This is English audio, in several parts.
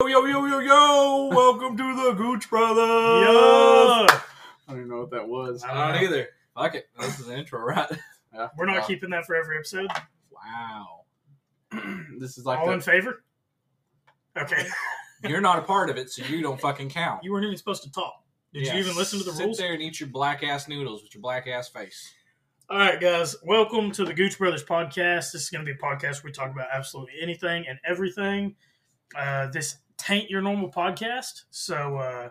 Yo, yo, yo, yo, yo! Welcome to the Gooch Brothers! Yo! I don't even know what that was. I don't either. Fuck it. This is the intro, right? Yeah. We're not Wow. keeping that for every episode. Wow. this is like All the, in favor? Okay. You're not a part of it, so you don't fucking count. You weren't even supposed to talk. Did Yeah, you even listen to the sit rules? there and eat your black ass noodles with your black ass face. All right, guys. Welcome to the Gooch Brothers podcast. This is going to be a podcast where we talk about absolutely anything and everything. Uh, this tain't your normal podcast. So, uh,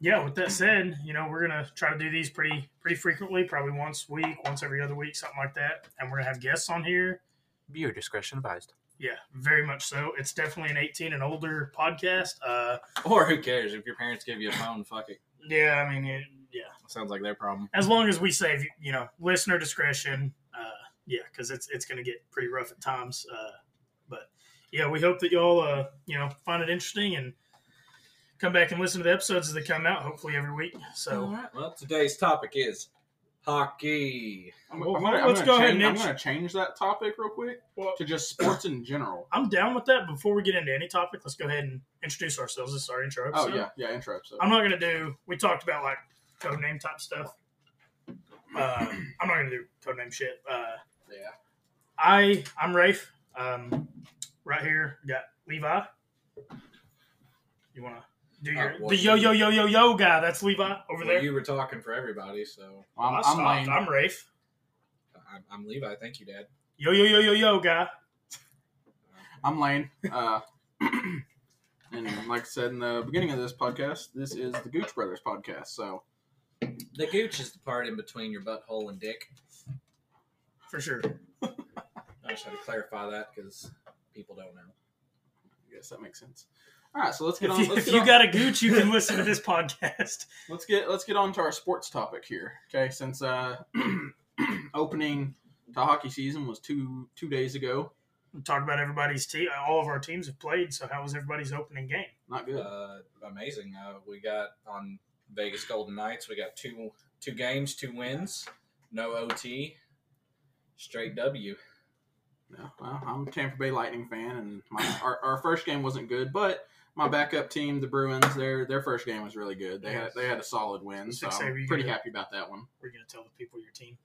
yeah, with that said, you know, we're going to try to do these pretty pretty frequently, probably once a week, once every other week, something like that. And we're going to have guests on here. Viewer discretion advised. Yeah, very much so. It's definitely an 18 and older podcast. Uh, Or who cares? If your parents give you a phone, fuck it. yeah, I mean, it, yeah. Sounds like their problem. as long as we save you know listener discretion uh yeah because it's it's gonna get pretty rough at times uh but yeah we hope that y'all uh you know find it interesting and come back and listen to the episodes as they come out hopefully every week so Alright, Well, today's topic is hockey. I'm, Well, I'm gonna, let's I'm go ahead change, I'm int- gonna change that topic real quick well, to just sports in general. i'm down with that before we get into any topic let's go ahead and introduce ourselves this is our intro Oh episode yeah, yeah, intro episode. i'm not gonna do we talked about like code name type stuff uh, i'm not gonna do code name shit uh yeah. I I'm Rafe. Um, right here we got Levi. You want to do your Uh, the yo yo yo yo yo guy? That's Levi over Well, there. you were talking for everybody, so I'm, I I'm. Lane. I'm Rafe. I'm, I'm Levi. Thank you, Dad. Yo yo yo yo yo guy. I'm Lane. Uh, and like I said in the beginning of this podcast, this is the Gooch Brothers podcast. So The gooch is the part in between your butthole and dick. For sure. I just had to clarify that because people don't know. I guess that makes sense. All right, so let's get If on. you, let's if get you on- got a gooch, you can listen to this podcast. let's get let's get on to our sports topic here. Okay, since uh, opening to hockey season was two two days ago. We Talk about everybody's team. All of our teams have played. So how was everybody's opening game? Not good. Uh, amazing. Uh, we got on Vegas Golden Knights. We got two two games, two wins, no OT, straight W. Yeah, well, I'm a Tampa Bay Lightning fan, and my, our, our first game wasn't good, but my backup team, the Bruins, their their first game was really good. They had they had a solid win, so Six, I'm pretty gonna- happy about that one. We're gonna tell the people your team.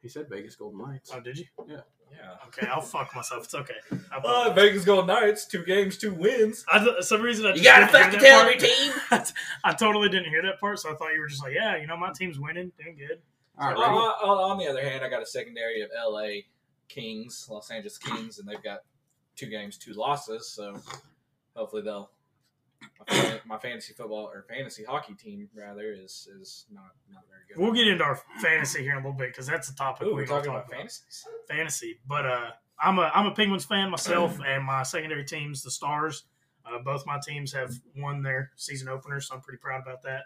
He said Vegas Golden Knights. Oh, did you? Yeah. Yeah. Okay, I'll fuck myself. It's okay. I Uh. Vegas Golden Knights, two games, two wins. I, th- some reason I just You gotta didn't hear fucking tell part. me, team. I totally didn't hear that part, so I thought you were just like, yeah, you know, my team's winning, doing good. All right, Uh, ready? on, on the other hand, I got a secondary of LA Kings, Los Angeles Kings, and they've got two games, two losses. So hopefully they'll. My, fantasy football or fantasy hockey team rather is is not not very good. We'll get into our fantasy here in a little bit because that's the topic Ooh, we're talking about talk about. fantasies. Fantasy, but uh, I'm a I'm a Penguins fan myself, and my secondary team's the Stars. Uh, both my teams have won their season openers, so I'm pretty proud about that.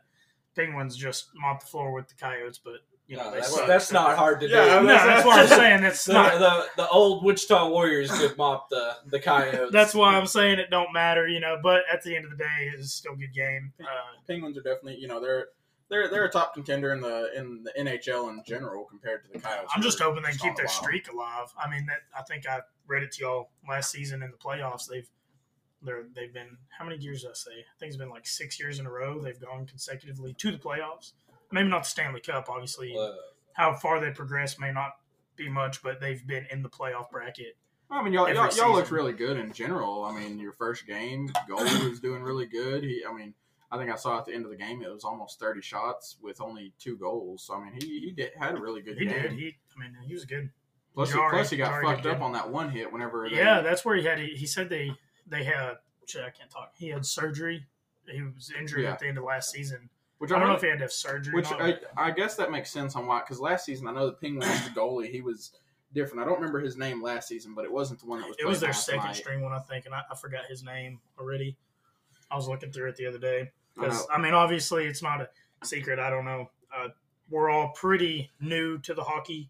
Penguins just mopped the floor with the Coyotes, but you know No, they that's, that's not hard to Yeah, do. No, that's what I'm saying. It's The, not. the, the old Wichita Warriors could mop the, the Coyotes. That's why I'm saying it don't matter, you know. But at the end of the day, it's still a good game. Uh, Penguins are definitely you know they're they're they're a top contender in the in the NHL in general compared to the Coyotes. I'm just hoping they keep their while. streak alive. I mean, that I think I read it to y'all last season in the playoffs. They've they're they've been how many years did I say? I think it's been like six years in a row. They've gone consecutively to the playoffs. Maybe not the Stanley Cup, obviously. Uh, How far they progress may not be much, but they've been in the playoff bracket. I mean, y'all, every y'all, y'all season. looked really good in general. I mean, your first game, Gold was doing really good. He, I mean, I think I saw at the end of the game it was almost thirty shots with only two goals. So I mean, he he did, had a really good game. He game. did. He, I mean, he was good. plus, he, Jarry- plus he got Jarry fucked did up good. on that one hit whenever. They, Yeah, that's where he had. He said they they had. Shit, I can't talk. He had surgery. He was injured Yeah. at the end of last season. Which I don't know if he had to have surgery. Which I. I guess that makes sense on why. Because last season, I know the Penguins, the goalie, he was different. I don't remember his name last season, but it wasn't the one that was. It was their second night. string one, I think, and I, I forgot his name already. I was looking through it the other day. I I, mean, obviously, it's not a secret. I don't know. Uh, we're all pretty new to the hockey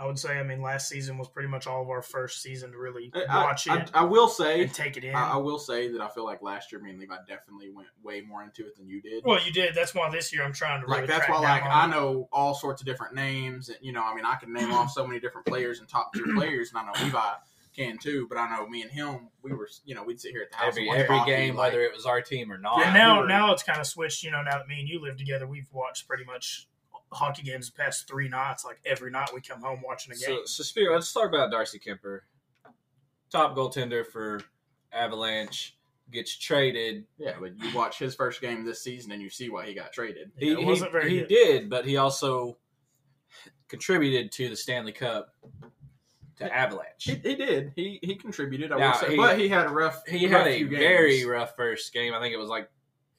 I would say. I mean, last season was pretty much all of our first season to really watch I, it I, I will say, and take it in. I, I will say that I feel like last year, me and Levi definitely went way more into it than you did. well, you did. That's why this year I'm trying to really like that's crack why like down I on it. know all sorts of different names and you know I mean I can name off so many different players and top tier players and I know Levi can too but I know me and him we were you know we'd sit here at the house Every and watch every hockey, game, like, whether it was our team or not. Yeah, And now, we were- now it's kind of switched. You know, now that me and you live together, we've watched pretty much hockey games the past three nights. Like every night, we come home watching a game. So, so Spear, let's talk about Darcy Kuemper, top goaltender for Avalanche, gets traded. yeah but you watch his first game this season and you see why he got traded Yeah, it wasn't very he good. did, but he also contributed to the Stanley Cup to Avalanche. he, he did he he contributed I Now, say he- but he had a rough He rough had a few games. very rough first game. I think it was like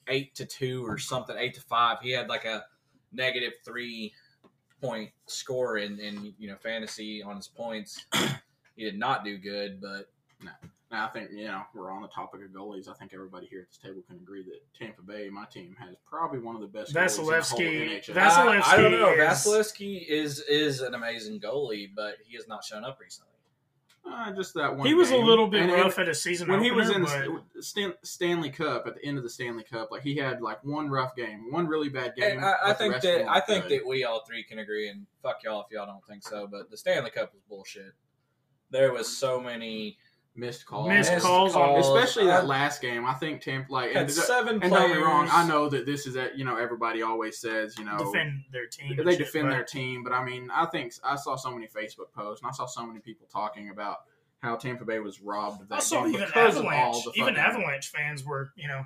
eight to two or something, eight to five. He had like a negative three point score in, in you know fantasy on his points. he did not do good, but now I think you know we're on the topic of goalies I think everybody here at this table can agree that Tampa Bay my team has probably one of the best goalies in the Vasilevskiy- NHL. I, I don't know. Is- Vasilevskiy is is an amazing goalie, but he has not shown up recently. Uh, just that one he was game. a little bit And- rough and- at a season when he was opener, in but the Stan, Stanley Cup at the end of the Stanley Cup, like he had like one rough game, one really bad game. And I, I think that I think good. that we all three can agree, and fuck y'all if y'all don't think so. But the Stanley Cup was bullshit. There was so many missed calls, Missed missed calls on- especially that last game. I think Tampa like had and, seven and players. don't get me wrong, I know that this is that you know everybody always says you know defend their team. and they shit, defend but their team, but I mean I think I saw so many Facebook posts and I saw so many people talking about how Tampa Bay was robbed of that I saw game even because of Avalanche. all the Even fucking- Avalanche fans were, you know,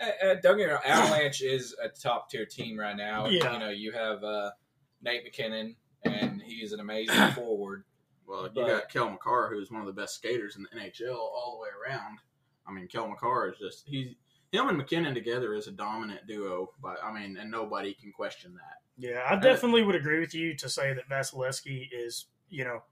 Uh, uh, don't get me wrong. Avalanche is a top tier team right now. Yeah. You know, you have uh, Nate MacKinnon, and he's an amazing forward. Well, you got Cale Makar, who's one of the best skaters in the NHL all the way around. I mean, Cale Makar is just he's him and MacKinnon together is a dominant duo. But I mean, and nobody can question that. yeah, I definitely would agree with you to say that Vasilevskiy is, you know,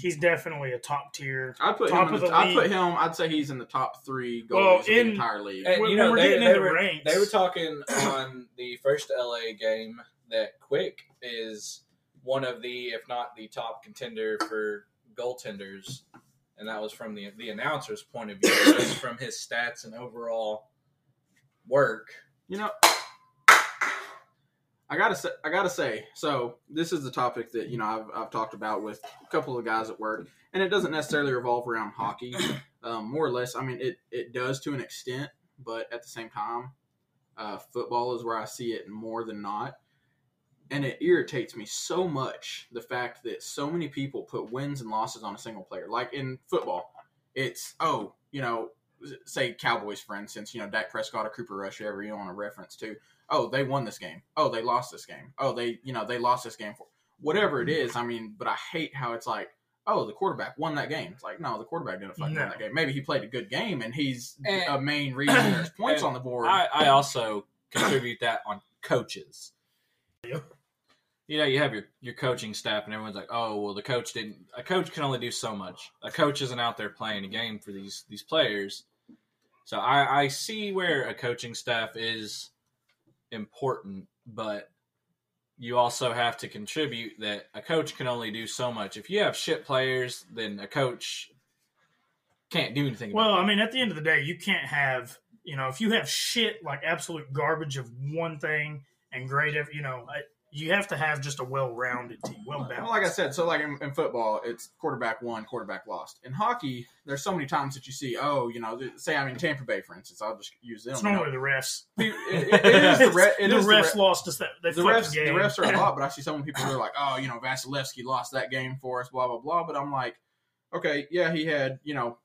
he's definitely a top tier. I'd put Top him. Of the, the I'd put him. I'd say he's in the top three goalies Well, of the in- entire league. And, you know, we're they, getting they into were, ranks- they were talking on the first LA game that Quick is one of the, if not the top contender for goaltenders, and that was from the the announcer's point of view, just from his stats and overall work. You know, I gotta say, I gotta say. So this is the topic that you know I've, I've talked about with a couple of guys at work, and it doesn't necessarily revolve around hockey. Um, more or less, I mean, it it does to an extent, but at the same time, uh, football is where I see it more than not, and it irritates me so much the fact that so many people put wins and losses on a single player. Like in football, it's oh, you know, say Cowboys for instance, you know, Dak Prescott or Cooper Rush, whoever you want to reference to. Oh, they won this game. Oh, they lost this game. Oh, they you know they lost this game for whatever it is. I mean, but I hate how it's like, oh, the quarterback won that game. It's like, no, the quarterback didn't fucking No. win that game. Maybe he played a good game and he's And- a main reason there's points on the board. I, I also contribute that on coaches. Yep. You know, you have your, your coaching staff, and everyone's like, "Oh, well, the coach didn't. A coach can only do so much. A coach isn't out there playing a game for these these players." So I, I see where a coaching staff is important, but you also have to contribute that a coach can only do so much. If you have shit players, then a coach can't do anything. Well, I mean, at the end of the day, you can't have, you know, if you have shit like absolute garbage of one thing and great, you know, I- you have to have just a well-rounded team, well balanced. Well, like I said, so like in, in football, it's quarterback won, quarterback lost. In hockey, there's so many times that you see, oh, you know, say I'm in Tampa Bay, for instance. I'll just use them. it's you know. normally the refs. It- it- it is the re- it the is the refs re- lost us that. They the refs, the the refs are a lot, but I see so many people who are like, oh, you know, Vasilevskiy lost that game for us, blah blah blah. But I'm like, okay, yeah, he had you know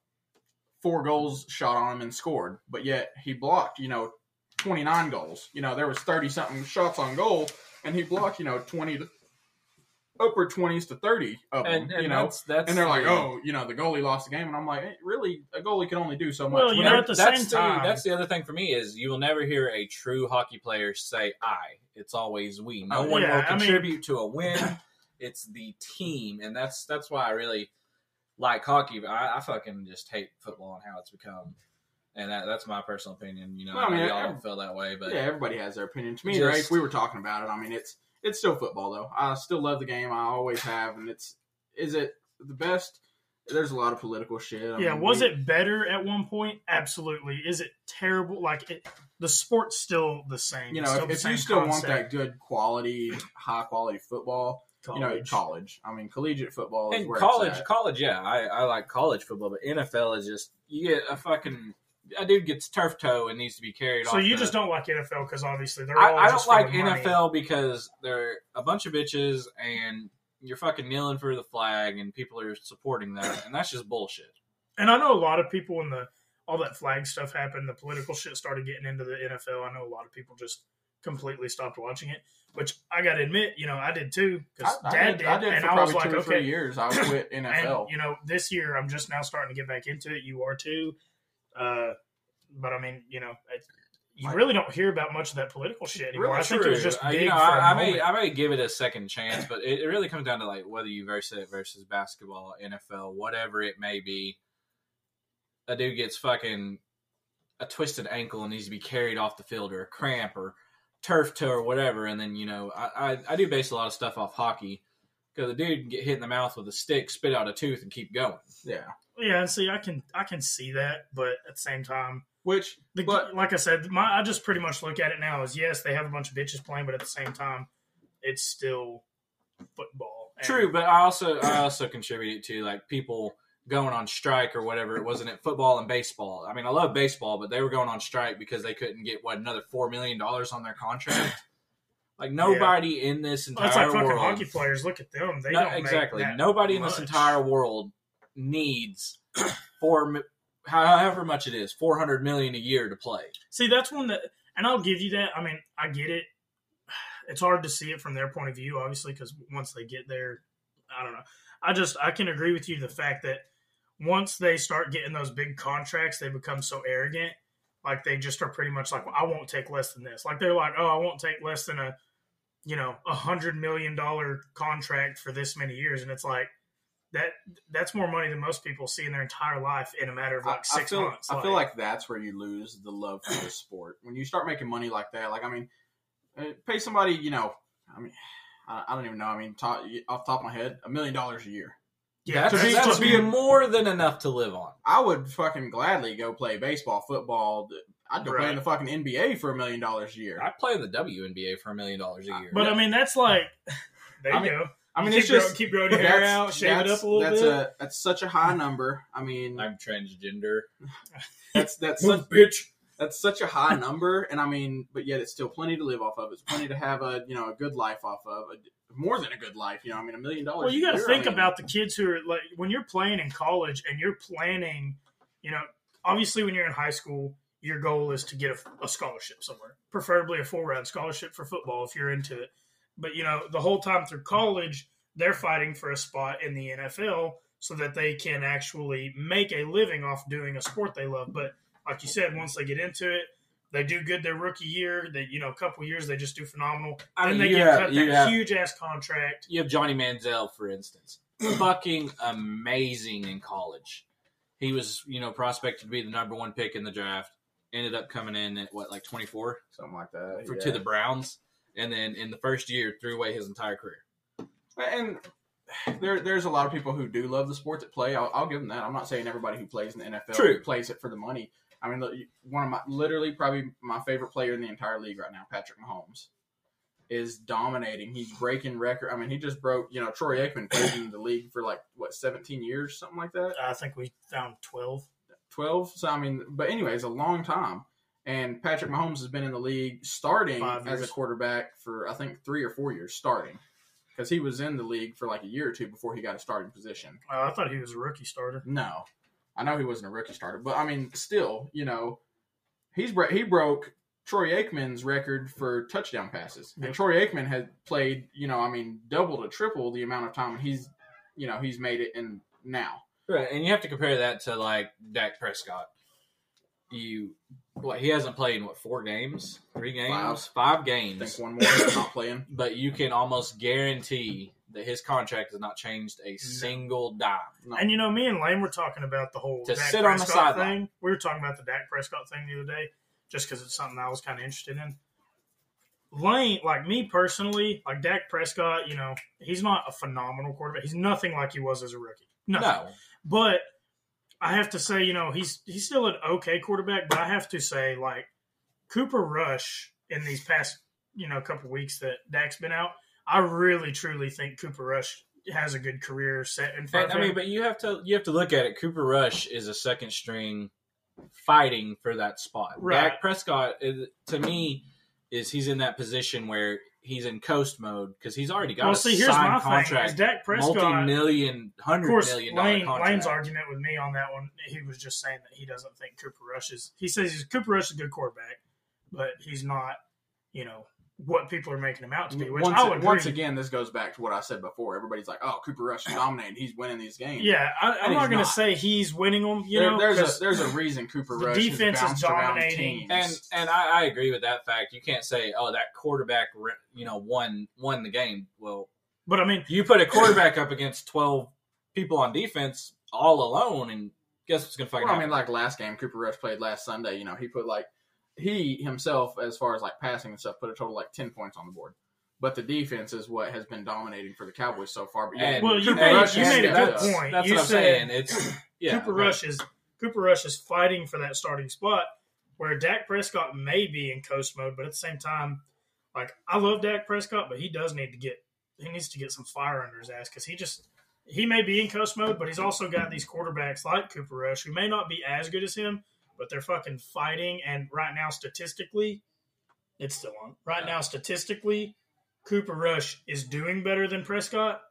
four goals shot on him and scored, but yet he blocked you know 29 goals. You know, there was 30 something shots on goal, and he blocked you know 20 to upper 20s to 30 of them. and, and you know. that's, that's And they're like, oh, you know, the goalie lost the game, and I'm like, eh, really, a goalie can only do so much. Well, you know, at the that's same time- that's the other thing for me is you will never hear a true hockey player say "I." It's always "we." No Oh, one yeah, will I mean- contribute to a win. It's the team, and that's that's why I really like hockey. But I, I fucking just hate football and how it's become, and that, that's my personal opinion. You know, Well, I I mean, know y'all I- don't feel that way, but yeah, everybody has their opinion. To me, Just- Rafe, we were talking about it. I mean, it's it's still football though. I still love the game. I always have, and it's is it the best? There's a lot of political shit. I yeah, mean, was we- it better at one point? Absolutely. Is it terrible? Like it, the sport's still the same. You know, still if, if you still want that good quality, high quality football, you know, College. college. I mean, collegiate football is And where college, It's at. college, yeah, I, I like college football, but NFL is just you get a fucking a dude gets turf toe and needs to be carried So you the- just don't like NFL because obviously they're all. I, I don't like. NFL because they're a bunch of bitches and you're fucking kneeling for the flag and people are supporting that and that's just bullshit. And I know a lot of people when the all that flag stuff happened, the political shit started getting into the NFL. I know a lot of people just completely stopped watching it, which I got to admit, you know, I did too because I, I Dad did, did, I did and for I was like, okay. years. I quit NFL. And you know, this year I'm just now starting to get back into it. You are too, uh, but I mean, you know, it, you really don't hear about much of that political shit anymore. Really I think it was just Uh, big you know, for a I, I may. I may give it a second chance, but it, it really comes down to like whether you verse it versus basketball, NFL, whatever it may be. A dude gets fucking a twisted ankle and needs to be carried off the field, or a cramp, or turf toe, or whatever. And then you know, I I, I do base a lot of stuff off hockey because the dude can get hit in the mouth with a stick, spit out a tooth, and keep going. yeah, yeah, and see, I can I can see that, but at the same time, which the, But- like I said, my I just pretty much look at it now as yes, they have a bunch of bitches playing, but at the same time, it's still football. And- True, but I also I also contribute to like people going on strike or whatever. It wasn't it football and baseball. I mean, I love baseball, but they were going on strike because they couldn't get what another four million dollars on their contract. Like nobody in this Well, entire it's like fucking world. hockey players. Look at them; they No, don't make exactly. Nobody in this entire world needs four, however much it is, four hundred million a year to play. See, that's one that, and I'll give you that. I mean, I get it. It's hard to see it from their point of view, obviously, because once they get there, I don't know. I just I can agree with you the fact that once they start getting those big contracts, they become so arrogant. Like they just are pretty much like, well, I won't take less than this. Like they're like, oh, I won't take less than a, you know, a hundred million dollar contract for this many years, and it's like that. That's more money than most people see in their entire life in a matter of like I six feel months. I feel like that's where you lose the love for the sport when you start making money like that. Like I mean, uh, pay somebody. You know, I mean, I, I don't even know. I mean, top, off the top of my head, a million dollars a year. yeah, that's, to be- that to would be- be more than enough to live on. I would fucking gladly go play baseball, football. I'd go play in the fucking NBA for a million dollars a year. I'd play in the WNBA for a million dollars a year. But I mean, that's like there I you mean, go. I mean, keep it's just grow, keep growing your hair that's- out, shave it up a little that's bit. A, that's such a high number. I mean, I'm transgender. that's that's such, bitch. that's such a high number, and I mean, but yet it's still plenty to live off of. It's plenty to have a you know a good life off of, a, more than a good life. You know, I mean, a million dollars. well, you got to think I mean, about the kids who are like when you're playing in college and you're planning. You know, obviously, when you're in high school, your goal is to get a, a scholarship somewhere, preferably a full round scholarship for football if you're into it. But you know, the whole time through college, they're fighting for a spot in the NFL so that they can actually make a living off doing a sport they love. But like you said, once they get into it, they do good their rookie year. They, you know, a couple years they just do phenomenal. I Then they get have- cut that huge ass contract. you have Johnny Manziel, for instance, fucking amazing in college. He was, you know, prospected to be the number one pick in the draft. Ended up coming in at what, like twenty four something like that for yeah. to the Browns, and then in the first year threw away his entire career. And there, there's a lot of people who do love the sport that play. I'll, I'll give them that. I'm not saying everybody who plays in the NFL True. plays it for the money. I mean, one of my literally probably my favorite player in the entire league right now, Patrick Mahomes, is dominating. He's breaking record. I mean, he just broke. You know, Troy Aikman played in the league for like what 17 years, something like that. I think we found twelve. 12. So I mean, but anyways, a long time. And Patrick Mahomes has been in the league starting as a quarterback for I think three or four years starting, because he was in the league for like a year or two before he got a starting position. Uh, I thought he was a rookie starter. No, I know he wasn't a rookie starter, but I mean, still, you know, he's he broke Troy Aikman's record for touchdown passes, Yep. and Troy Aikman had played, you know, I mean, double to triple the amount of time he's, you know, he's made it in now. Right, and you have to compare that to like Dak Prescott. You, what he hasn't played in what four games, three games, five, I games, think one more is not playing. but you can almost guarantee that his contract has not changed a single dime. No. And you know, me and Lane were talking about the whole To Dak sit on the Prescott sideline. thing. We were talking about the Dak Prescott thing the other day, just because it's something I was kind of interested in. Lane, like me personally, like Dak Prescott, you know, he's not a phenomenal quarterback. He's nothing like he was as a rookie. Nothing. No, But I have to say, you know, he's he's still an okay quarterback. But I have to say, like Cooper Rush in these past, you know, couple weeks that Dak's been out, I really truly think Cooper Rush has a good career set in front I mean, but you have to you have to look at it. Cooper Rush is a second string fighting for that spot. Right. Dak Prescott, is, to me, is he's in that position where he's in coast mode because he's already got well, a see, here's signed my thing: contract, Dak Prescott. multi-million, Of course, million dollar Lane, contract. Lane's argument with me on that one, he was just saying that he doesn't think Cooper Rush is. He says he's, Cooper Rush is a good quarterback, but he's not, you know, what people are making him out to be. Which once, I would once agree. again, this goes back to what I said before. Everybody's like, "Oh, Cooper Rush is dominating. He's winning these games." Yeah, I, I'm not going to say he's winning them. You There- know, there's 'cause a there's a reason Cooper the Rush defense is has dominating. and and I, I agree with that fact. You can't say, "Oh, that quarterback, you know, won won the game." Well, but I mean, you put a quarterback up against twelve people on defense all alone, and guess what's going to fucking Well, I mean, like last game Cooper Rush played last Sunday. You know, he put like he himself, as far as like passing and stuff, put a total like ten points on the board. But the defense is what has been dominating for the Cowboys so far. But yeah, And Well, you Cooper made- Rush you made a good up. point. That's You what I'm said saying. It's yeah, Cooper but- Rush is Cooper Rush is fighting for that starting spot where Dak Prescott may be in coast mode, but at the same time, like I love Dak Prescott, but he does need to get he needs to get some fire under his ass because he just he may be in coast mode, but he's also got these quarterbacks like Cooper Rush who may not be as good as him, but they're fucking fighting. And right now, statistically, it's still on. Right now, statistically, Cooper Rush is doing better than Prescott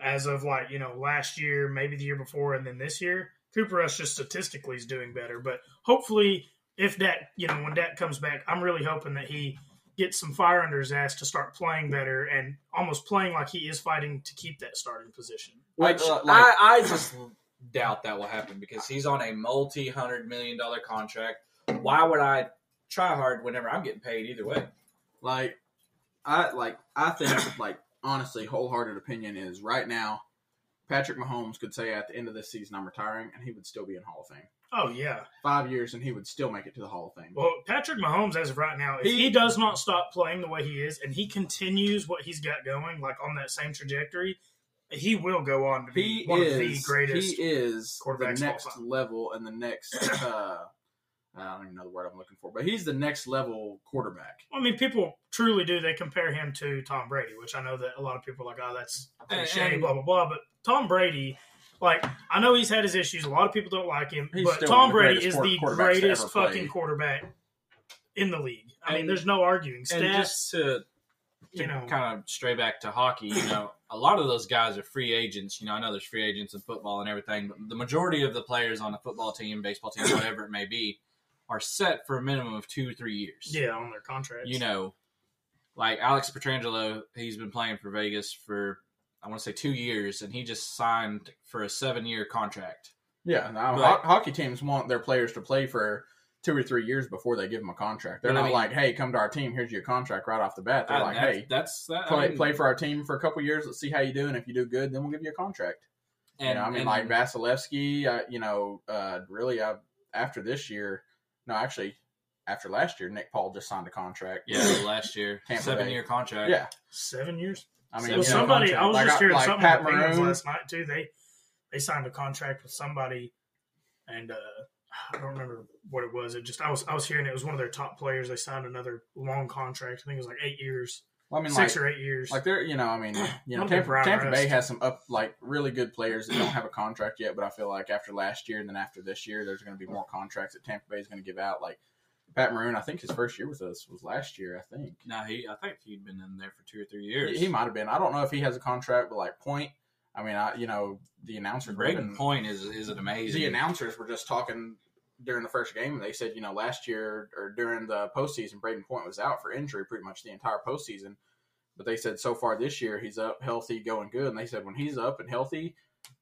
as of like you know last year, maybe the year before, and then this year. Cooper Rush just statistically is doing better, but hopefully, if that you know when that comes back, I'm really hoping that he gets some fire under his ass to start playing better and almost playing like he is fighting to keep that starting position. Which Uh, like- I, I just doubt that will happen because he's on a multi hundred million dollar contract. Why would I try hard whenever I'm getting paid either way? like I like I think like honestly, wholehearted opinion is right now. Patrick Mahomes could say at the end of this season, "I'm retiring," and he would still be in Hall of Fame. Oh yeah. Five years, and he would still make it to the Hall of Fame. Well, Patrick Mahomes, as of right now, if he, He- does not stop playing the way he is and he continues what he's got going, like on that same trajectory, he will go on to be he one is of the greatest. he is the quarterbacks of all next level and the next uh I don't even know the word I'm looking for, but he's the next level quarterback. I mean, people truly do. They compare him to Tom Brady, which I know that a lot of people are like, oh, that's And- cliche, and- blah blah blah. But Tom Brady, like, I know he's had his issues. A lot of people don't like him, He's but Tom one of the Brady is the greatest fucking quarterback in the league. I mean, there's no arguing. And just to, to you know, kind of stray back to hockey, you know, a lot of those guys are free agents. You know, I know there's free agents in football and everything, but the majority of the players on a football team, baseball team, whatever it may be, are set for a minimum of two, three years. yeah, on their contracts. you know, like Alex Pietrangelo, he's been playing for Vegas for I want to say two years, and he just signed for a seven-year contract. Yeah, now Right. ho- hockey teams want their players to play for two or three years before they give them a contract. They're But I not mean- like, "Hey, come to our team. Here's your contract right off the bat." They're Uh, like, that's, "Hey, that's that. I play mean, play for our team for a couple years. Let's see how you do, and if you do good, then we'll give you a contract." and, you know, I mean, and- like Vasilevskiy. Uh, you know, uh, really, uh, after this year, no, actually, after last year, Nick Paul just signed a contract. yeah, last year, Tampa seven-year contract. yeah. seven years. I mean, Seven Well, you know, somebody, contract. I was Like, just hearing like something Pat with the Penguins Maroon. last night too. They they signed a contract with somebody, and uh, I don't remember what it was. It just I was I was hearing it was one of their top players. They signed another long contract. I think it was like eight years, well, I mean, like, six or eight years. Like they're, you know, I mean, you know, Tampa, Tampa Bay has some up, like really good players that don't have a contract yet. But I feel like after last year and then after this year, there's going to be more contracts that Tampa Bay is going to give out. Like Pat Maroon, I think his first year with us was last year. I think No, he. I think he'd been in there for two or three years. he, he might have been. I don't know if he has a contract, but like Point. I mean, I you know the announcers were Brayden even- Point is is an amazing. the announcers were just talking during the first game. They said, you know, last year or during the postseason, Brayden Point was out for injury pretty much the entire postseason. But they said so far this year he's up, healthy, going good. And they said when he's up and healthy,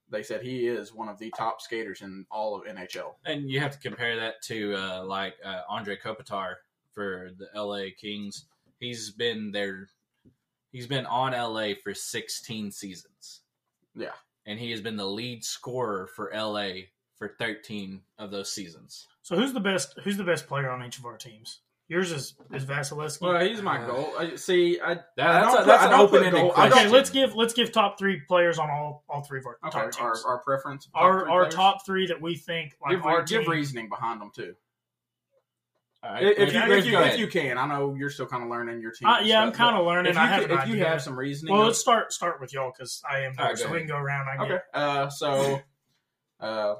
they said he is one of the top skaters in all of NHL. And you have to compare that to uh, like uh, Andre Kopitar for the LA Kings. He's been there. He's been on LA for 16 seasons. Yeah. And he has been the lead scorer for LA for 13 of those seasons. so who's the best? Who's the best player on each of our teams? Yours is is Vasilevskiy. Well, he's my Uh, goal. I, see, I That, I that's don't a, that's I an open-ended goal- question. okay, let's give let's give top three players on all all three of our okay. top teams. Our, our preference. top our three our players? top three that we think like Give, our give team- reasoning behind them too. All right, If, if, Yeah, you, if, you, if you can, I know you're still kind of learning your team. Uh, and yeah, I'm kind of learning. If I you, have can- if you have some reasoning, well, let's start start with y'all because I am. All right, so we can go around. I okay. get Uh, so, uh,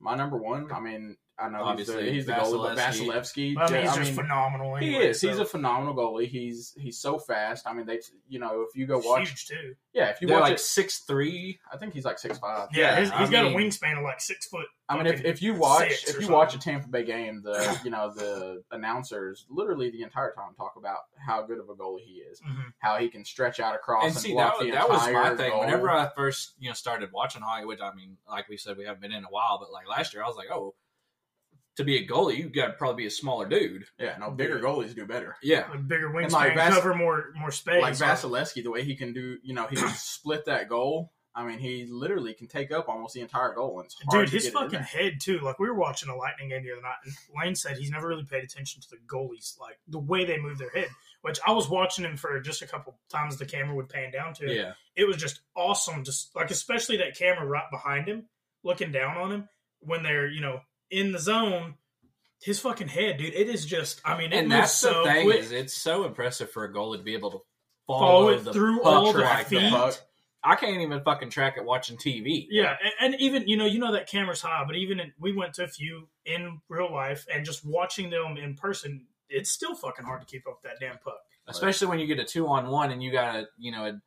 my number one. I mean, I know Obviously, he's the, he's the goalie, but Vasilevskiy. Vasilevskiy. Well, I mean, he's I just mean, phenomenal. He Anyway, is. He's a phenomenal goalie. He's he's so fast. I mean, they you know if you go watch, huge too. yeah, if you They're watch like it, six three. I think he's like six five. Yeah, Yeah, his, I he's got a wingspan of like six foot. I mean, if, if you watch if or you watch a. Tampa Bay game, the you know the announcers literally the entire time talk about how good of a goalie he is, Mhm. how he can stretch out across And and, see, block that, the that was my entire thing. goal. Whenever I first, you know, started watching hockey, which I mean, like we said, we haven't been in a while, but like last year, I was like, oh, to be a goalie, you got to probably be a smaller dude. yeah, no bigger goalies do better. Yeah, Like bigger wingspan, And, like, Vas- cover more more space. Like Vasilevskiy, the way he can do, you know, he can split that goal. I mean, he literally can take up almost the entire goal. And Dude, his get it in fucking head too. Like we were watching a Lightning game the other night, and Lane said he's never really paid attention to the goalies, like the way they move their head. Which I was watching him for just a couple times. The camera would pan down to it. yeah. It was just awesome. Just like especially that camera right behind him, looking down on him when they're you know in the zone. His fucking head, dude. It is just. I mean, it And that's so the thing quick. is, it's so impressive for a goalie to be able to follow, Follow it the through puck all the feet. that. I can't even fucking track it watching TV. Yeah, and, and even you know, you know that camera's high, but even in, we went to a few in real life, and just watching them in person, it's still fucking hard to keep up with that damn puck. especially when you get a two on one and you gotta you know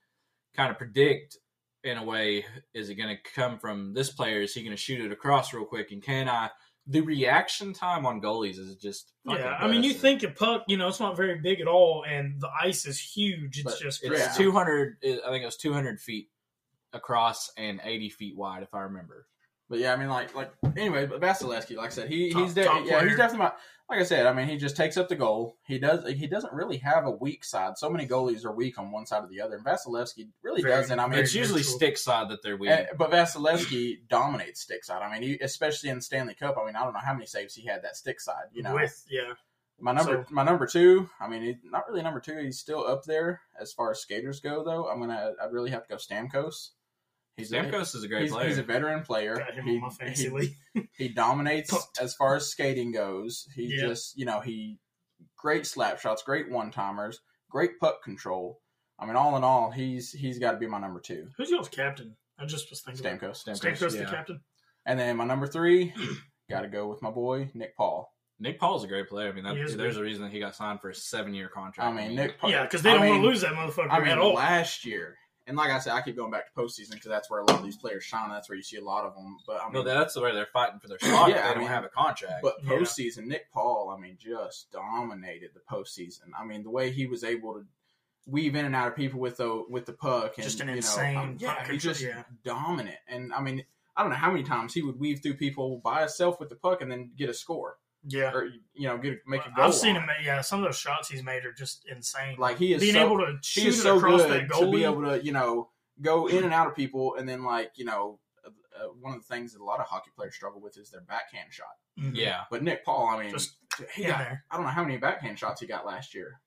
kind of predict in a way is it going to come from this player is he going to shoot it across real quick and can i the reaction time on goalies is just Yeah, I mean, you think a puck, you know, it's not very big at all, and the ice is huge. It's But just it's. Yeah. 200 i think it was 200 feet across and 80 feet wide if i remember But yeah, I mean, like, like anyway, but Vasilevskiy, like I said, he Top- he's de- yeah, player. he's definitely my, like I said. I mean, he just takes up the goal. He does. He doesn't really have a weak side. So many goalies are weak on one side or the other, and Vasilevskiy really Very- doesn't. I mean, it's usually neutral. stick side that they're weak eh, but Vasilevskiy dominates stick side. I mean, he, especially in Stanley Cup. I mean, I don't know how many saves he had that stick side. You know, with yeah, my number So- my number two. I mean, he's not really number two. He's still up there as far as skaters go, though. I'm gonna. I'd really have to go Stamkos. He's a- Stamkos is a great he's, player he's a veteran player. got him He- on my fantasy he- league. he dominates Pumped. as far as skating goes. He's Yeah. just, you know, he great slap shots, great one timers, great puck control. I mean, all in all, he's he's got to be my number two, Who's y'all's captain? I just was thinking. about- Stamkos. Stamkos, Stamkos, yeah. the captain. And then my number three, got to go with my boy Nick Paul. nick paul's a great player i mean that, there's good. a reason that he got signed for a seven year contract I mean, Nick. Paul, Yeah, because they don't want mean- to lose that motherfucker I mean, at all. last year, and like I said, I keep going back to postseason because that's where a lot of these players shine. That's where you see a lot of them. But I no, that's the way they're fighting for their spot Yeah, if they I don't mean, have a contract But Yeah. postseason, Nick Paul, I mean, just dominated the postseason. I mean, the way he was able to weave in and out of people with the with the puck, and Just an you know, insane um, yeah, puck he's just yeah. dominant. And I mean, I don't know how many times he would weave through people by himself with the puck and then get a score, yeah, or you know, get make a goal. I've seen him. Yeah, some of those shots he's made are just insane. Like he is being so, able to shoot it so across good that to be able to you know go in and out of people, and then like you know. Uh, one of the things that a lot of hockey players struggle with is their backhand shot. Mhm. yeah But Nick Paul, I mean, just he got there. I don't know how many backhand shots he got last year.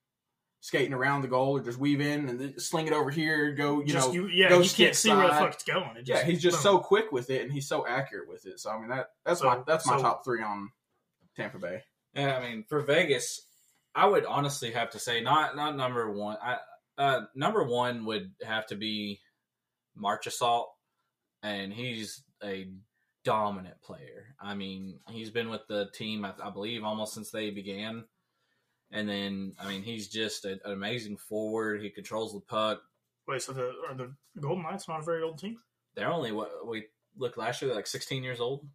Skating around the goal or just weave in and then sling it over here, go, you just know. you, yeah, you can't see where the side. fuck it's going. It yeah, he's just boom. so quick with it and he's so accurate with it. So I mean that that's So- my that's my so- top three on Tampa Bay. Yeah, I mean, for Vegas, I would honestly have to say not not number one. I uh, number one would have to be Marchessault, and he's a dominant player. I mean, he's been with the team, I, I believe, almost since they began. And then, I mean, he's just a, an amazing forward. He controls the puck. Wait, so the are the Golden Knights not a very old team? They're only what we looked last year. They're like 16 years old.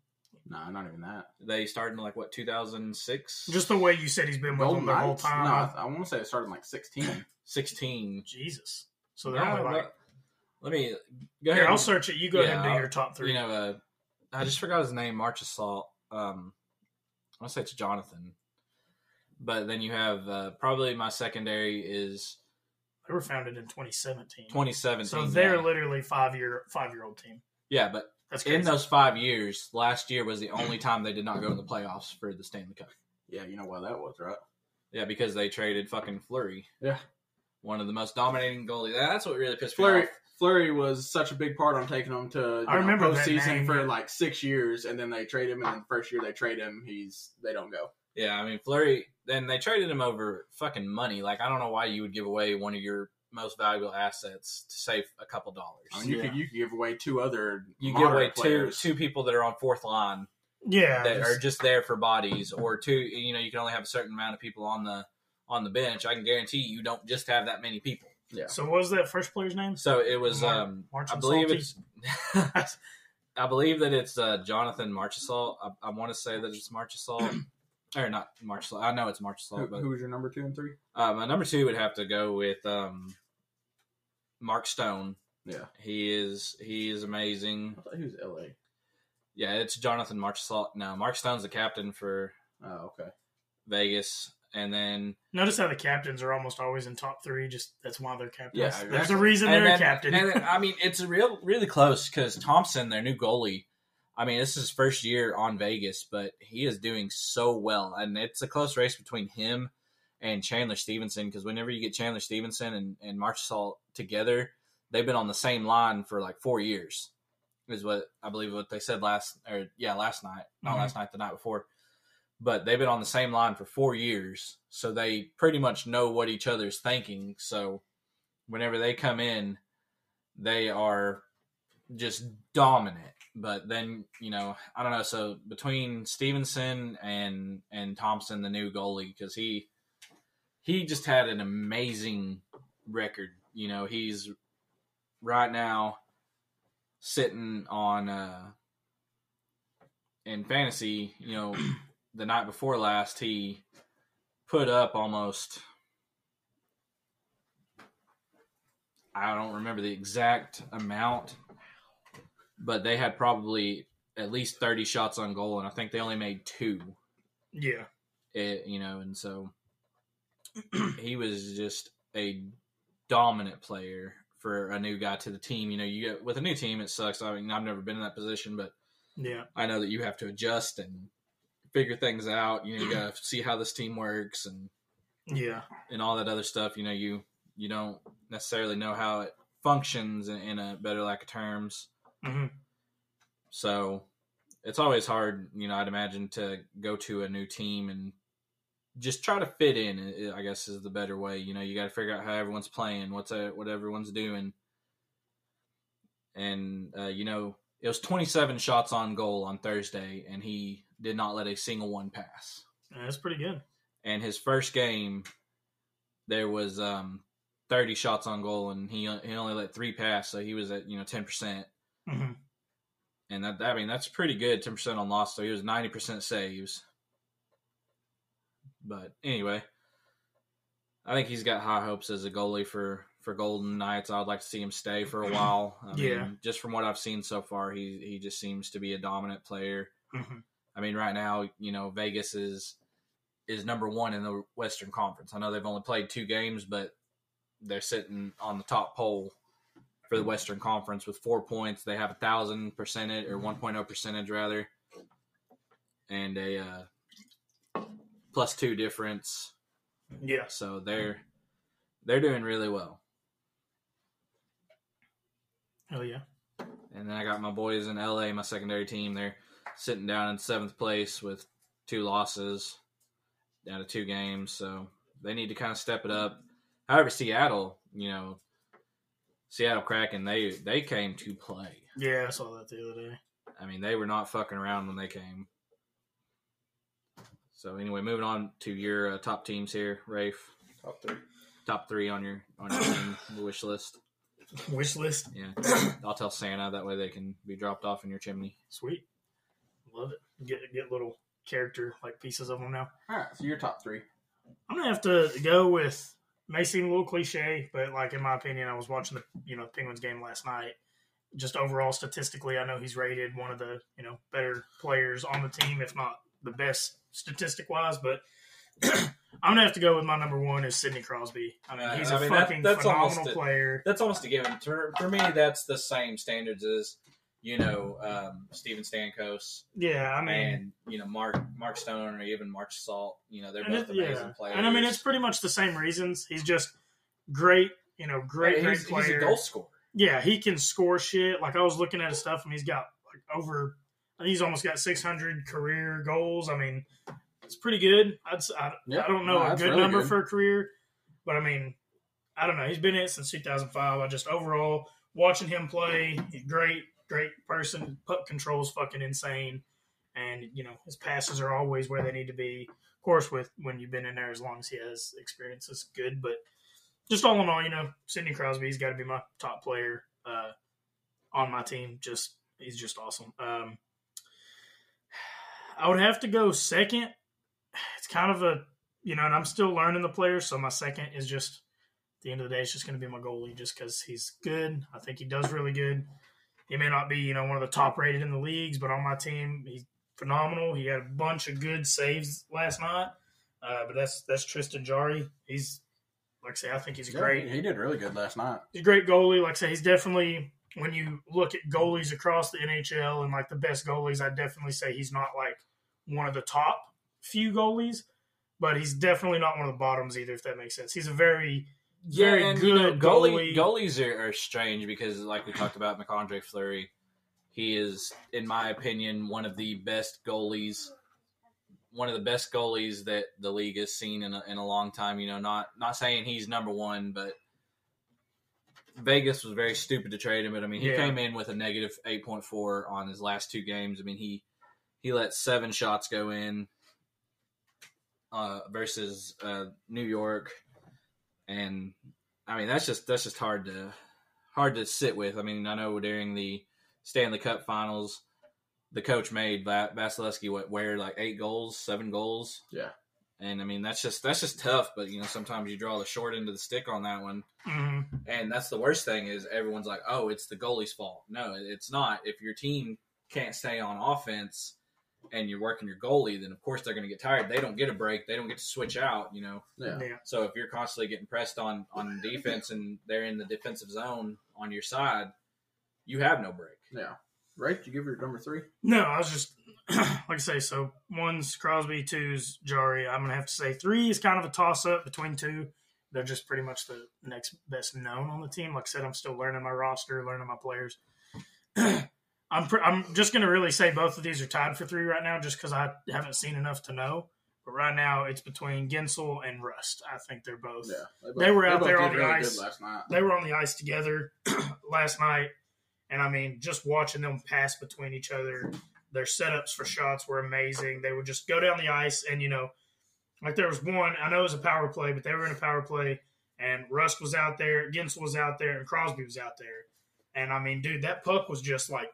No, not even that. They started in like what 2006, Just the way you said he's been with Golden them the whole Knights. time. No, I- I, I want to say it started in like sixteen. 16. Jesus. So they're No, only like. but- let me go ahead. Here, I'll and- search it. You go ahead and do Yeah, your top three. You know, uh, I just forgot his name. Marchessault. Um, I want to say it's Jonathan. But then you have uh, probably my secondary is they were founded in 2017. 2017. So they're yeah. literally five year five year old team. yeah, but That's crazy. in those five years, last year was the only time they did not go in the playoffs for the Stanley Cup. Yeah, you know why that was, right? Yeah, because they traded fucking Fleury. Yeah. One of the most dominating goalies. That's what really pissed me Fleury off. Fleury was such a big part on taking them to you I know, remember that postseason name, for yeah. like six years, and then they trade him, and then the first year they trade him, he's they don't go. Yeah, I mean Fleury. Then they traded him over fucking money. Like I don't know why you would give away one of your most valuable assets to save a couple dollars. I mean, you Yeah. could you could give away two other you give away moderate two two people that are on fourth line Yeah, that just- are just there for bodies, or two. You know, you can only have a certain amount of people on the on the bench. I can guarantee you, you don't just have that many people. Yeah. So what was that first player's name? So it was. Mar- um March I believe Salty? it's. I believe that it's uh, Jonathan Marchessault. I, I want to say that it's Marchessault. or not Marchessault. I know it's Who, but who was your number two and three? uh, my number two would have to go with um, Mark Stone. Yeah, He is he is amazing. I thought he was L.A. Yeah, it's Jonathan Marchessault. No, Mark Stone's the captain for Oh, okay. Vegas, and then Notice how the captains are almost always in top three. Just that's why they're captains. Yeah, There's a reason and they're then, a captain. And then, I mean, it's real really close because Thompson, their new goalie. I mean, this is his first year on Vegas, but he is doing so well, and it's a close race between him and Chandler Stephenson. Because whenever you get Chandler Stephenson and and Marchessault together, they've been on the same line for like four years. Is what I believe what they said last or yeah last night, not Mhm. last night, the night before. But they've been on the same line for four years, so they pretty much know what each other's thinking. So whenever they come in, they are just dominant. But then you know, I don't know. So between Stephenson and and Thompson, the new goalie, because he he just had an amazing record. You know, he's right now sitting on uh in fantasy. You know, the night before last, he put up almost I don't remember the exact amount, but they had probably at least 30 shots on goal, and I think they only made two. yeah, It, you know, and so he was just a dominant player for a new guy to the team. You know, you get with a new team, it sucks. I mean, I've never been in that position, but yeah, I know that you have to adjust and figure things out. You know, you got to see how this team works and yeah. and all that other stuff. You know, you you don't necessarily know how it functions in, in a better lack of terms. hmm So it's always hard, you know, I'd imagine to go to a new team and just try to fit in. I guess is the better way. You know, you got to figure out how everyone's playing, what's a, what everyone's doing, and uh, you know, it was 27 shots on goal on Thursday, and he did not let a single one pass. That's pretty good. And his first game, there was um, 30 shots on goal, and he he only let three pass, so he was at you know 10 percent hmm and that I mean that's pretty good, ten percent on loss. So he was ninety percent saves. But anyway, I think he's got high hopes as a goalie for for Golden Knights. I'd like to see him stay for a while. I Yeah. mean, just from what I've seen so far, he he just seems to be a dominant player. hmm I mean, right now, you know, Vegas is is number one in the Western Conference. I know they've only played two games, but they're sitting on the top pole for the Western Conference with four points. They have a thousand percentage or one oh percentage rather, and a uh, plus two difference. Yeah, So they're they're doing really well. hell yeah. And then I got my boys in LA, my secondary team. They're sitting down in seventh place with two losses down to two games. So they need to kind of step it up. However, Seattle, you know, Seattle Kraken, they they came to play. Yeah, I saw that the other day. I mean, they were not fucking around when they came. So anyway, moving on to your uh, top teams here, Rafe. Top three. Top three on your on your team wish list. Wish list. Yeah, I'll tell Santa that way they can be dropped off in your chimney. Sweet. Love it. Get get little character like pieces of them now. All right, so your top three. I'm gonna have to go with may seem a little cliche, but like in my opinion, I was watching the you know Penguins game last night. Just overall statistically, I know he's rated one of the you know better players on the team, if not the best statistic wise. But I'm gonna have to go with my number one is Sidney Crosby. I mean, Uh, he's I a mean, that- fucking that's almost phenomenal it. player. That's almost a given. For, for me, that's the same standards as you know, um, Steven Stamkos Yeah, I mean, and you know Mark Mark Stone or even Mark Salt. You know, they're both it- amazing yeah. players. and I mean, it's pretty much the same reasons. He's just great, you know, great, Hey, great player. he's a goal scorer. Yeah, he can score shit. Like I was looking at his stuff, and he's got like over. He's almost got 600 career goals. I mean, it's pretty good. I'd, I, I don't know no, a good really number good. for a career, but I mean, I don't know. He's been in it since 2005. I just overall watching him play, great, great person. Puck control is fucking insane, and you know his passes are always where they need to be. Of course, with when you've been in there as long as he has experience, is good. But just all in all, you know, Sidney Crosby's got to be my top player uh, on my team. Just he's just awesome. Um, I would have to go second. It's kind of a you know, and I'm still learning the players, so my second is just at the end of the day, it's just going to be my goalie, just because he's good. I think he does really good. He may not be you know one of the top rated in the leagues, but on my team, he's phenomenal. He had a bunch of good saves last night. Uh, but that's that's Tristan Jarry. He's like I say, I think he's Yeah, great. He did really good last night. He's a great goalie. Like I say, he's definitely when you look at goalies across the NHL and like the best goalies, I definitely say he's not like one of the top few goalies, but he's definitely not one of the bottoms either. If that makes sense, he's a very very and, you know, good goalie. goalie. Goalies are, are strange because, like we talked about, Marc-Andre Fleury, he is, in my opinion, one of the best goalies. One of the best goalies that the league has seen in a, in a long time. You know, not not saying he's number one, but Vegas was very stupid to trade him. But I mean, he Yeah. came in with a negative eight point four on his last two games. I mean, he he let seven shots go in uh, versus uh, New York, and I mean that's just that's just hard to hard to sit with. I mean, I know during the Stanley Cup Finals, the coach made Va- Vasilevskiy what wear like eight goals, seven goals. Yeah. And I mean that's just that's just tough, but you know sometimes you draw the short end of the stick on that one, Mhm. and that's the worst thing is everyone's like, oh, it's the goalie's fault. No, it's not. If your team can't stay on offense and you're working your goalie, then of course they're going to get tired. They don't get a break. They don't get to switch out. You know, Yeah. yeah. so if you're constantly getting pressed on on defense and they're in the defensive zone on your side, you have no break. Yeah. Right? Did you give your number three? No, I was just like I say. So one's Crosby, two's Jarry. I'm gonna have to say three is kind of a toss up between two. They're just pretty much the next best known on the team. Like I said, I'm still learning my roster, learning my players. I'm pr- I'm just gonna really say both of these are tied for three right now, just because I haven't seen enough to know. But right now, it's between Guentzel and Rust. I think they're both. Yeah. They were out both there on the really ice. last night. they were on the ice together last night, and I mean, just watching them pass between each other, their setups for shots were amazing. They would just go down the ice, and you know, like there was one, I know it was a power play, but they were in a power play, and Rust was out there, Guentzel was out there, and Crosby was out there, and I mean, dude, that puck was just like.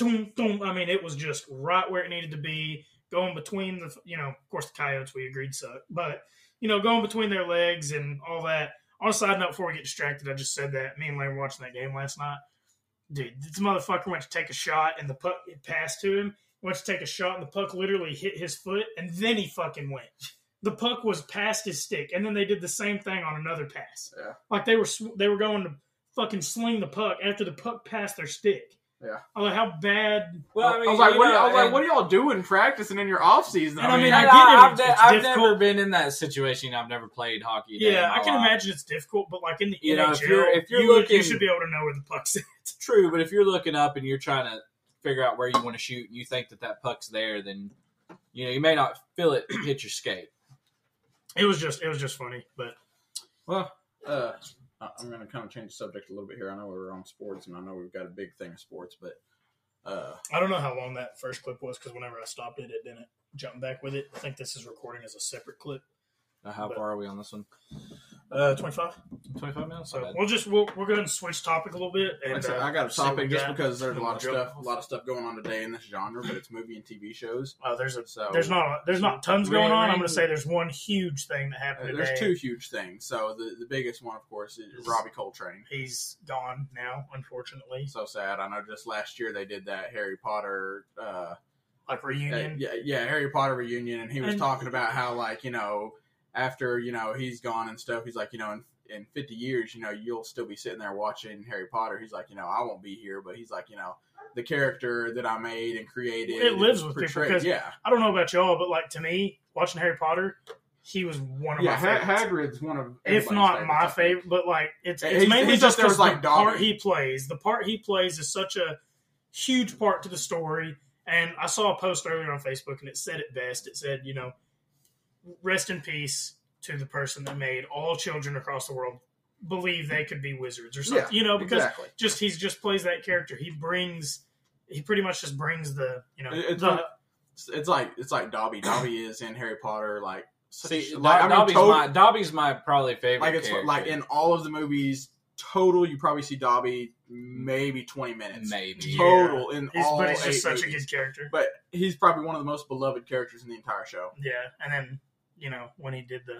I mean, it was just right where it needed to be, going between the, you know, of course the Coyotes we agreed suck, but you know, going between their legs and all that on a side note, before we get distracted, I just said that me and Lane were watching that game last night. Dude, this motherfucker went to take a shot and the puck it passed to him. Went to take a shot and the puck literally hit his foot and then he fucking went. The puck was past his stick and then they did the same thing on another pass. Yeah. Like they were sw- they were going to fucking sling the puck after the puck passed their stick. Yeah. I was like, how bad? Well, I was like, what, I was like, what are y'all doing practicing in your off season? And I mean, I, I get it, have it's- it's I've difficult. never been in that situation. I've never played hockey. a day in Yeah, I can life. imagine it's difficult, but like in the You know, NHL, if you're- if you're you, looking- you should be able to know where the puck's at. It's true, but if you're looking up and you're trying to figure out where you want to shoot, and you think that that puck's there, then you know you may not feel it hit your skate. It was just it was just funny, but Well, uh, I- I'm going to kind of change the subject a little bit here. I know we're on sports, and I know we've got a big thing of sports, but uh, I don't know how long that first clip was because whenever I stopped it, it didn't jump back with it. I think this is recording as a separate clip. Uh, how But- far are we on this one? Uh, twenty five. Twenty five minutes. So Not we'll just we'll we'll go ahead and switch topic a little bit. And, like I, said, uh, I got a topic just got. because there's a lot of stuff, a lot of stuff going on today in this genre, but it's movie and TV shows. Uh, there's a So there's not there's not tons going on. I'm going to say there's one huge thing that Uh, happened today. there's two huge things. So the the biggest one, of course, is Robbie Coltrane. He's gone now, unfortunately. So sad. I know. Just last year they did that Harry Potter. Uh, Like Uh, reunion. yeah, yeah, Harry Potter reunion, and he was And- talking about how like you know after you know he's gone and stuff, he's like you know in, in 50 years, you know, you'll still be sitting there watching Harry Potter. He's like, you know, I won't be here, but he's like, you know, the character that I made and created, It lives with people 'cause yeah, I don't know about y'all, but like to me, watching Harry Potter, he was one of yeah. my favorites. Hagrid's one of if not my favorite, but like it's, it's he's- mainly he's just because with, the like, part he plays. The part he plays is such a huge part to the story. And I saw a post earlier on Facebook, and it said it best. It said, you know, rest in peace to the person that made all children across the world believe they could be wizards or something. Yeah, you know, because exactly. just he's just plays that character. He brings, he pretty much just brings the, you know, it's the, like- It's, it's like it's like Dobby. Dobby is in Harry Potter, like See, a, Do- like I mean, total- my Dobby's my probably favorite. like it's character. like in all of the movies total. You probably see Dobby maybe 20 minutes maybe. Yeah. total in he's, all but he's eight just such movies. a good character. But he's probably one of the most beloved characters in the entire show. Yeah, and then you know when he did the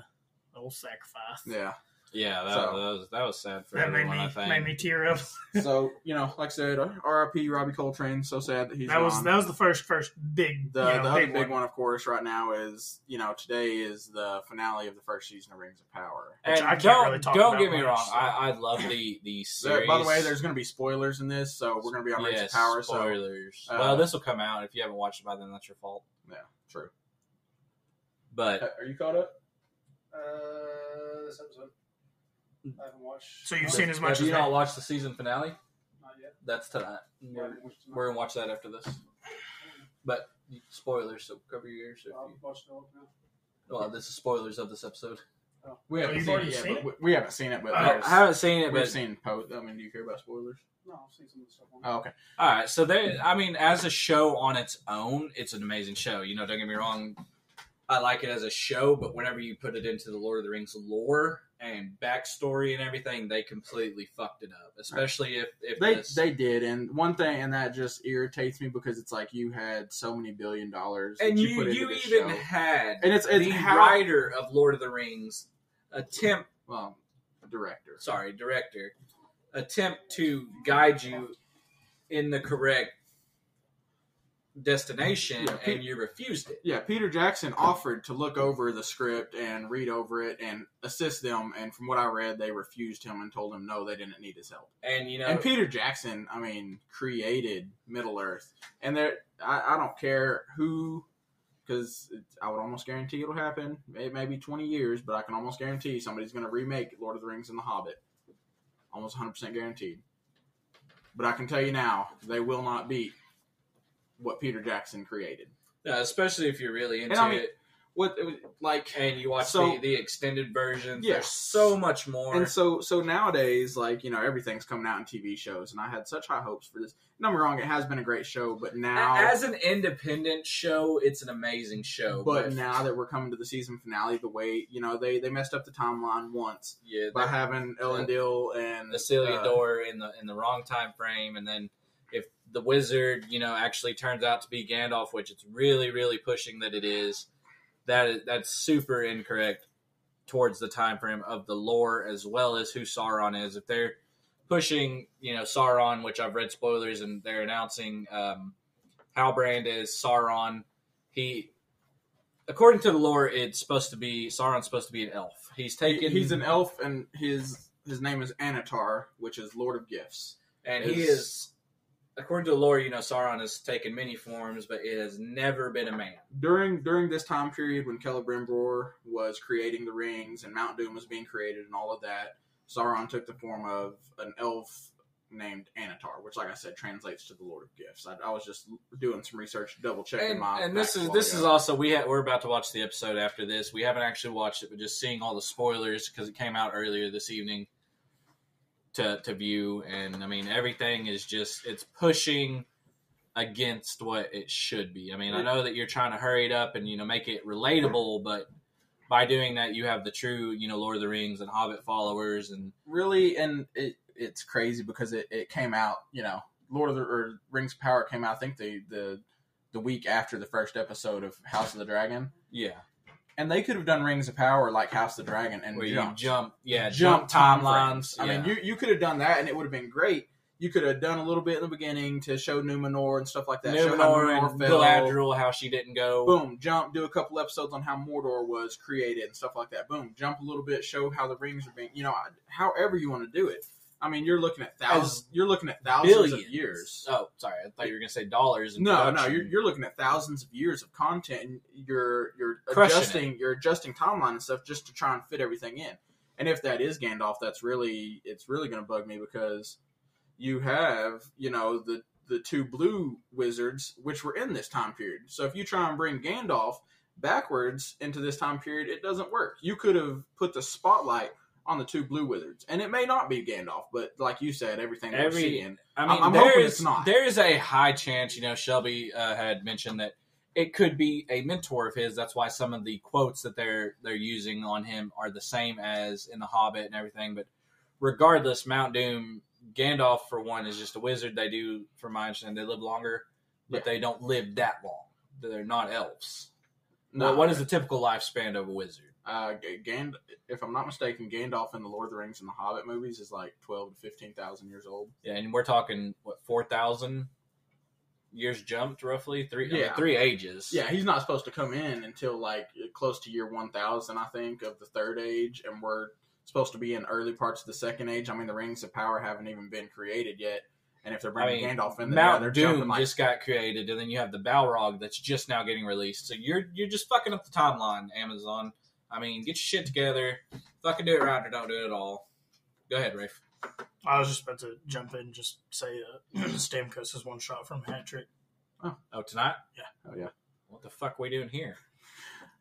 old sacrifice, Yeah. Yeah, that, So- that was that was sad for that made me I think. made me tear up. so you know, like I said, R.I.P. Robbie Coltrane. So sad that he's that was that was the first first big the, you know, the other big, big one. one. of course, right now is you know today is the finale of the first season of Rings of Power. Which and I can't don't really talk don't about get me much, wrong. so. I, I love the the There- series. by the way, there's going to be spoilers in this, so we're going to be on Rings yes, of Power. So spoilers. uh, well, this will come out if you haven't watched it by then. That's your fault. yeah, true. But Are you caught up? Uh, this episode. I haven't watched. So you've uh, seen as much have as you that? not watched the season finale? Not yet. That's tonight. I We're, haven't we're gonna watch that after this. But spoilers, so cover your ears. If I've you, watched it all now. well, this is spoilers of this episode. We Oh, haven't you've seen already it yet. seen but it? we, we haven't seen it, but Oh, I there's- haven't seen it, we've but seen post. I mean, do you care about spoilers? No, I've seen some of the stuff on Oh, okay. All right, so they, I mean, as a show on its own, it's an amazing show. You know, don't get me wrong, I like it as a show, but whenever you put it into the Lord of the Rings lore and backstory and everything, they completely fucked it up. Especially if if They this, they did, and one thing, and that just irritates me because it's like you had so many billion dollars, and you you this even show. had and it's it's the how writer of Lord of the Rings attempt, well, director. sorry, director attempt to guide you in the correct destination, Yeah, Pete- and you refused it. Yeah, Peter Jackson offered to look over the script and read over it and assist them, and from what I read, they refused him and told him no, they didn't need his help. And you know, And Peter Jackson, I mean, created Middle Earth, and there, I, I don't care who, because I would almost guarantee it'll happen. It may be twenty years, but I can almost guarantee somebody's going to remake Lord of the Rings and The Hobbit. Almost one hundred percent guaranteed. But I can tell you now, they will not beat what Peter Jackson created. Yeah, especially if you're really into I mean, it What like and you watch So- the, the extended versions. Yeah. There's so much more. And so, so nowadays, like you know, everything's coming out in TV shows, and I had such high hopes for this. Get me wrong; it has been a great show, but now, As an independent show, it's an amazing show. but now that we're coming to the season finale, the way you know they they messed up the timeline once yeah, by having Elendil and the Celia uh, door in the in the wrong time frame, and then the wizard, you know, actually turns out to be Gandalf, which it's really, really pushing that it is, that is, that's super incorrect towards the time frame of the lore as well as who Sauron is. If they're pushing, you know, Sauron, which I've read spoilers, and they're announcing um, Halbrand is Sauron. He, according to the lore, it's supposed to be Sauron's supposed to be an elf. He's he- taken. he's an elf, and his his name is Annatar, which is Lord of Gifts. and he is- is. According to the lore, you know, Sauron has taken many forms, but it has never been a man. During during this time period when Celebrimbor was creating the rings and Mount Doom was being created and all of that, Sauron took the form of an elf named Annatar, which, like I said, translates to the Lord of Gifts. I, I was just doing some research, double checking and, my. and this is this ago. is also we ha- we're about to watch the episode after this. We haven't actually watched it, but just seeing all the spoilers because it came out earlier this evening to to view, and I mean everything is just it's pushing against what it should be. I mean, I know that you're trying to hurry it up and you know make it relatable, but by doing that, you have the true you know Lord of the Rings and Hobbit followers and really, and it it's crazy because it, it came out, you know, Lord of the or Rings Power came out. I think the the the week after the first episode of House of the Dragon, yeah, and they could have done Rings of Power like House of the Dragon and where you jump yeah jump jump timelines. I mean, you you could have done that and it would have been great. you could have done a little bit in the beginning to show Numenor and stuff like that. show how Numenor and fell. Galadriel, how she didn't go. Boom, jump, do a couple episodes on how Mordor was created and stuff like that. Boom, jump a little bit, show how the rings are being, you know, however you want to do it. I mean, you're looking at thousands. As You're looking at thousands billions. of years. Oh, sorry, I thought you were gonna say dollars. No, no, you're, you're looking at thousands of years of content, and you're you're Crushing adjusting you're adjusting timeline and stuff just to try and fit everything in. And if that is Gandalf, that's really it's really going to bug me because you have you know the the two blue wizards which were in this time period. So if you try and bring Gandalf backwards into this time period, it doesn't work. You could have put the spotlight on the two blue wizards, and it may not be Gandalf, but like you said, everything that we're Every- seeing. I mean, I'm there hoping is- it's not. There is a high chance, you know, Shelby uh, had mentioned that it could be a mentor of his. That's why some of the quotes that they're they're using on him are the same as in The Hobbit and everything. But regardless, Mount Doom, Gandalf for one is just a wizard. They do, from my understanding, they live longer, but Yeah. they don't live that long. They're not elves. No, Well, what is the typical lifespan of a wizard? Uh, Gand- if I'm not mistaken, Gandalf in the Lord of the Rings and the Hobbit movies is like twelve to fifteen thousand years old. Yeah, and we're talking what four thousand years jumped roughly three I mean, Yeah. three ages. Yeah, he's not supposed to come in until like close to year one thousand, I think, of the third age, and we're supposed to be in early parts of the second age. I mean, the Rings of Power haven't even been created yet, and if they're I bringing mean, Gandalf in, there, yeah, Mount they're Doom like just got created, and then you have the Balrog that's just now getting released. So you're you're just fucking up the timeline, Amazon. I mean, get your shit together. Fucking do it right or don't do it at all. Go ahead, Rafe. I was just about to jump in and just say uh, Stamkos is one shot from hat trick. Oh, tonight? Yeah. Oh yeah. What the fuck we doing here?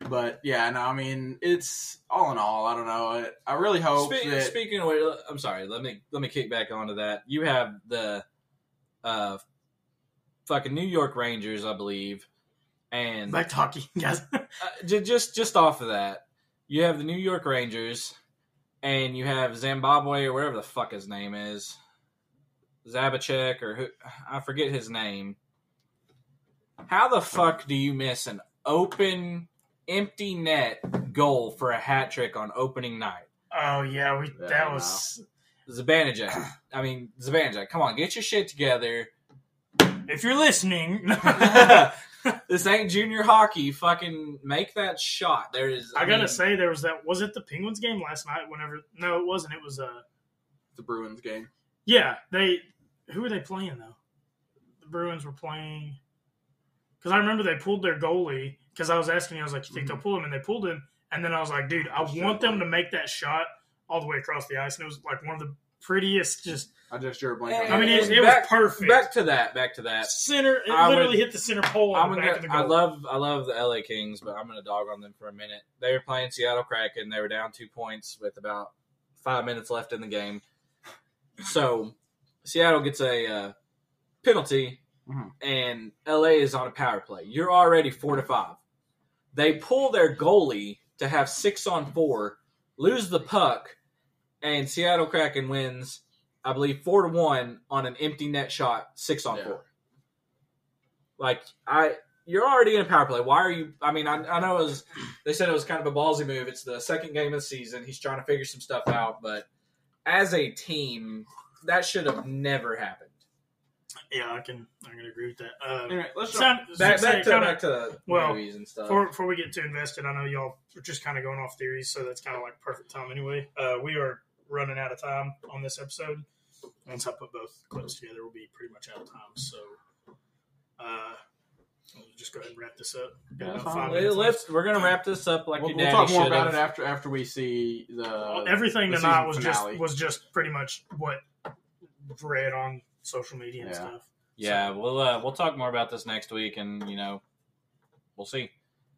But yeah, no, I mean, it's all in all, I don't know. I, I really hope Spe- that Speaking of, which, I'm sorry. Let me let me kick back onto that. You have the uh, fucking New York Rangers, I believe, and Back to hockey, guys. uh, just just off of that, you have the New York Rangers, and you have Zimbabwe or whatever the fuck his name is, Zabachek or who I forget his name. How the fuck do you miss an open, empty net goal for a hat trick on opening night? oh yeah, we that was. Zibanejad. I mean, Zibanejad, come on, get your shit together. If you're listening, this ain't junior hockey. Fucking make that shot. There is. I gotta mean, say there was that. Was it the Penguins game last night? Whenever no, it wasn't. It was uh the Bruins game. yeah. They who were they playing though? The Bruins were playing because I remember they pulled their goalie because I was asking. I was like, "You think they'll pull him?" And they pulled him. And then I was like, "Dude, I want them to make that shot all the way across the ice." And it was like one of the prettiest. Just I just drew a blank. And- on I mean, that. it, it back- was perfect. Back to that. Back to that. center. It I literally would- hit the center pole I'm on the gonna, back of the goal. I love I love the LA Kings, but I'm gonna dog on them for a minute. They were playing Seattle Kraken. They were down two points with about five minutes left in the game. So Seattle gets a uh, penalty, Mhm. and LA is on a power play. You're already four to five. They pull their goalie to have six on four, lose the puck, and Seattle Kraken wins. I believe four to one on an empty net shot, six on Yeah. four. Like I, you're already in a power play. Why are you? I mean, I, I know it was. They said it was kind of a ballsy move. It's the second game of the season. He's trying to figure some stuff out, but as a team, that should have never happened. yeah, I can. I can agree with that. Uh, Anyway, let's sound, Back, say back to kinda- back to well, movies and stuff. Before, before we get too invested, I know y'all are just kind of going off theories, so that's kind of like perfect time anyway. Uh, we are running out of time on this episode. Once I put both clips together, we'll be pretty much out of time. So, uh, we'll just go ahead and wrap this up. Yeah, about fine. five Well, minutes let's, we're gonna wrap this up like we'll, your we'll talk more should about it after after we see the left. Everything the tonight was finale. just was just pretty much what read on social media and Yeah. stuff. Yeah, we'll uh, we'll talk more about this next week, and you know, we'll see.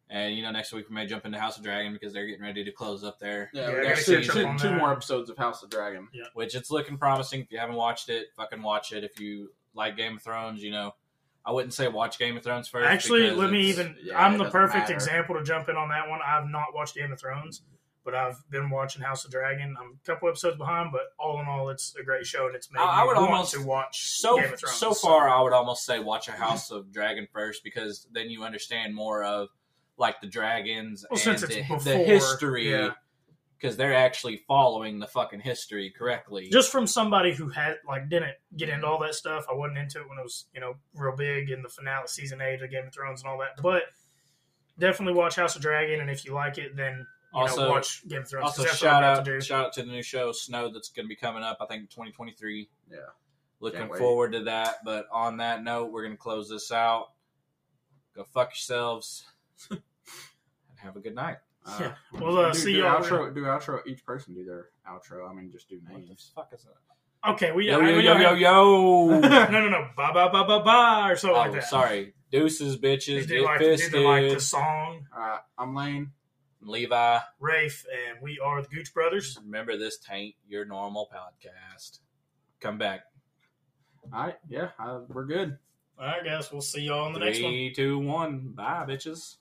And you know, next week we may jump into House of Dragon because they're getting ready to close up there. Yeah, Yeah, we got gotta two, two- on two that. more episodes of House of Dragon. which it's looking promising. If you haven't watched it, fucking watch it. If you like Game of Thrones, you know, I wouldn't say watch Game of Thrones first. Actually, let me even. yeah, I'm the perfect matter. example to jump in on that one. I've not watched Game of Thrones, but I've been watching House of Dragon. I'm a couple episodes behind, but all in all, it's a great show, and it's made I- I me would want almost- to watch so Game of Thrones. so far. I would almost say watch a House of Dragon first because then you understand more of like the dragons Well, and since it's the, before, the history yeah. because they're actually following the fucking history correctly. Just from somebody who had like didn't get into all that stuff. I wasn't into it when it was you know real big in the finale season eight of Game of Thrones and all that. But definitely watch House of Dragon, and if you like it, then you Also- know, watch Game of Thrones. also, that's what I'm shout out to shout out to the new show Snow that's going to be coming up. I think 2023. Yeah. Looking forward to that. But on that note, we're going to close this out. Go fuck yourselves and have a good night. Uh, Yeah. Well, uh, do, see do y'all- outro. Do outro. Each person do their outro. I mean, just do What the names. fuck is that? Okay, we Yo I- yo we yo yo yo. no, no, no, bye, bye, bye, bye, bye, or something oh, like that. sorry. Deuces, They bitches, do get like, do fisted. the, like the song, All right. I'm Lane. Levi, Rafe, and we are the Gooch Brothers. remember this taint your normal podcast. Come back. All right. Yeah. Uh, we're good. All right, guys, we'll see y'all on the next one. Three, two, one. Bye, bitches.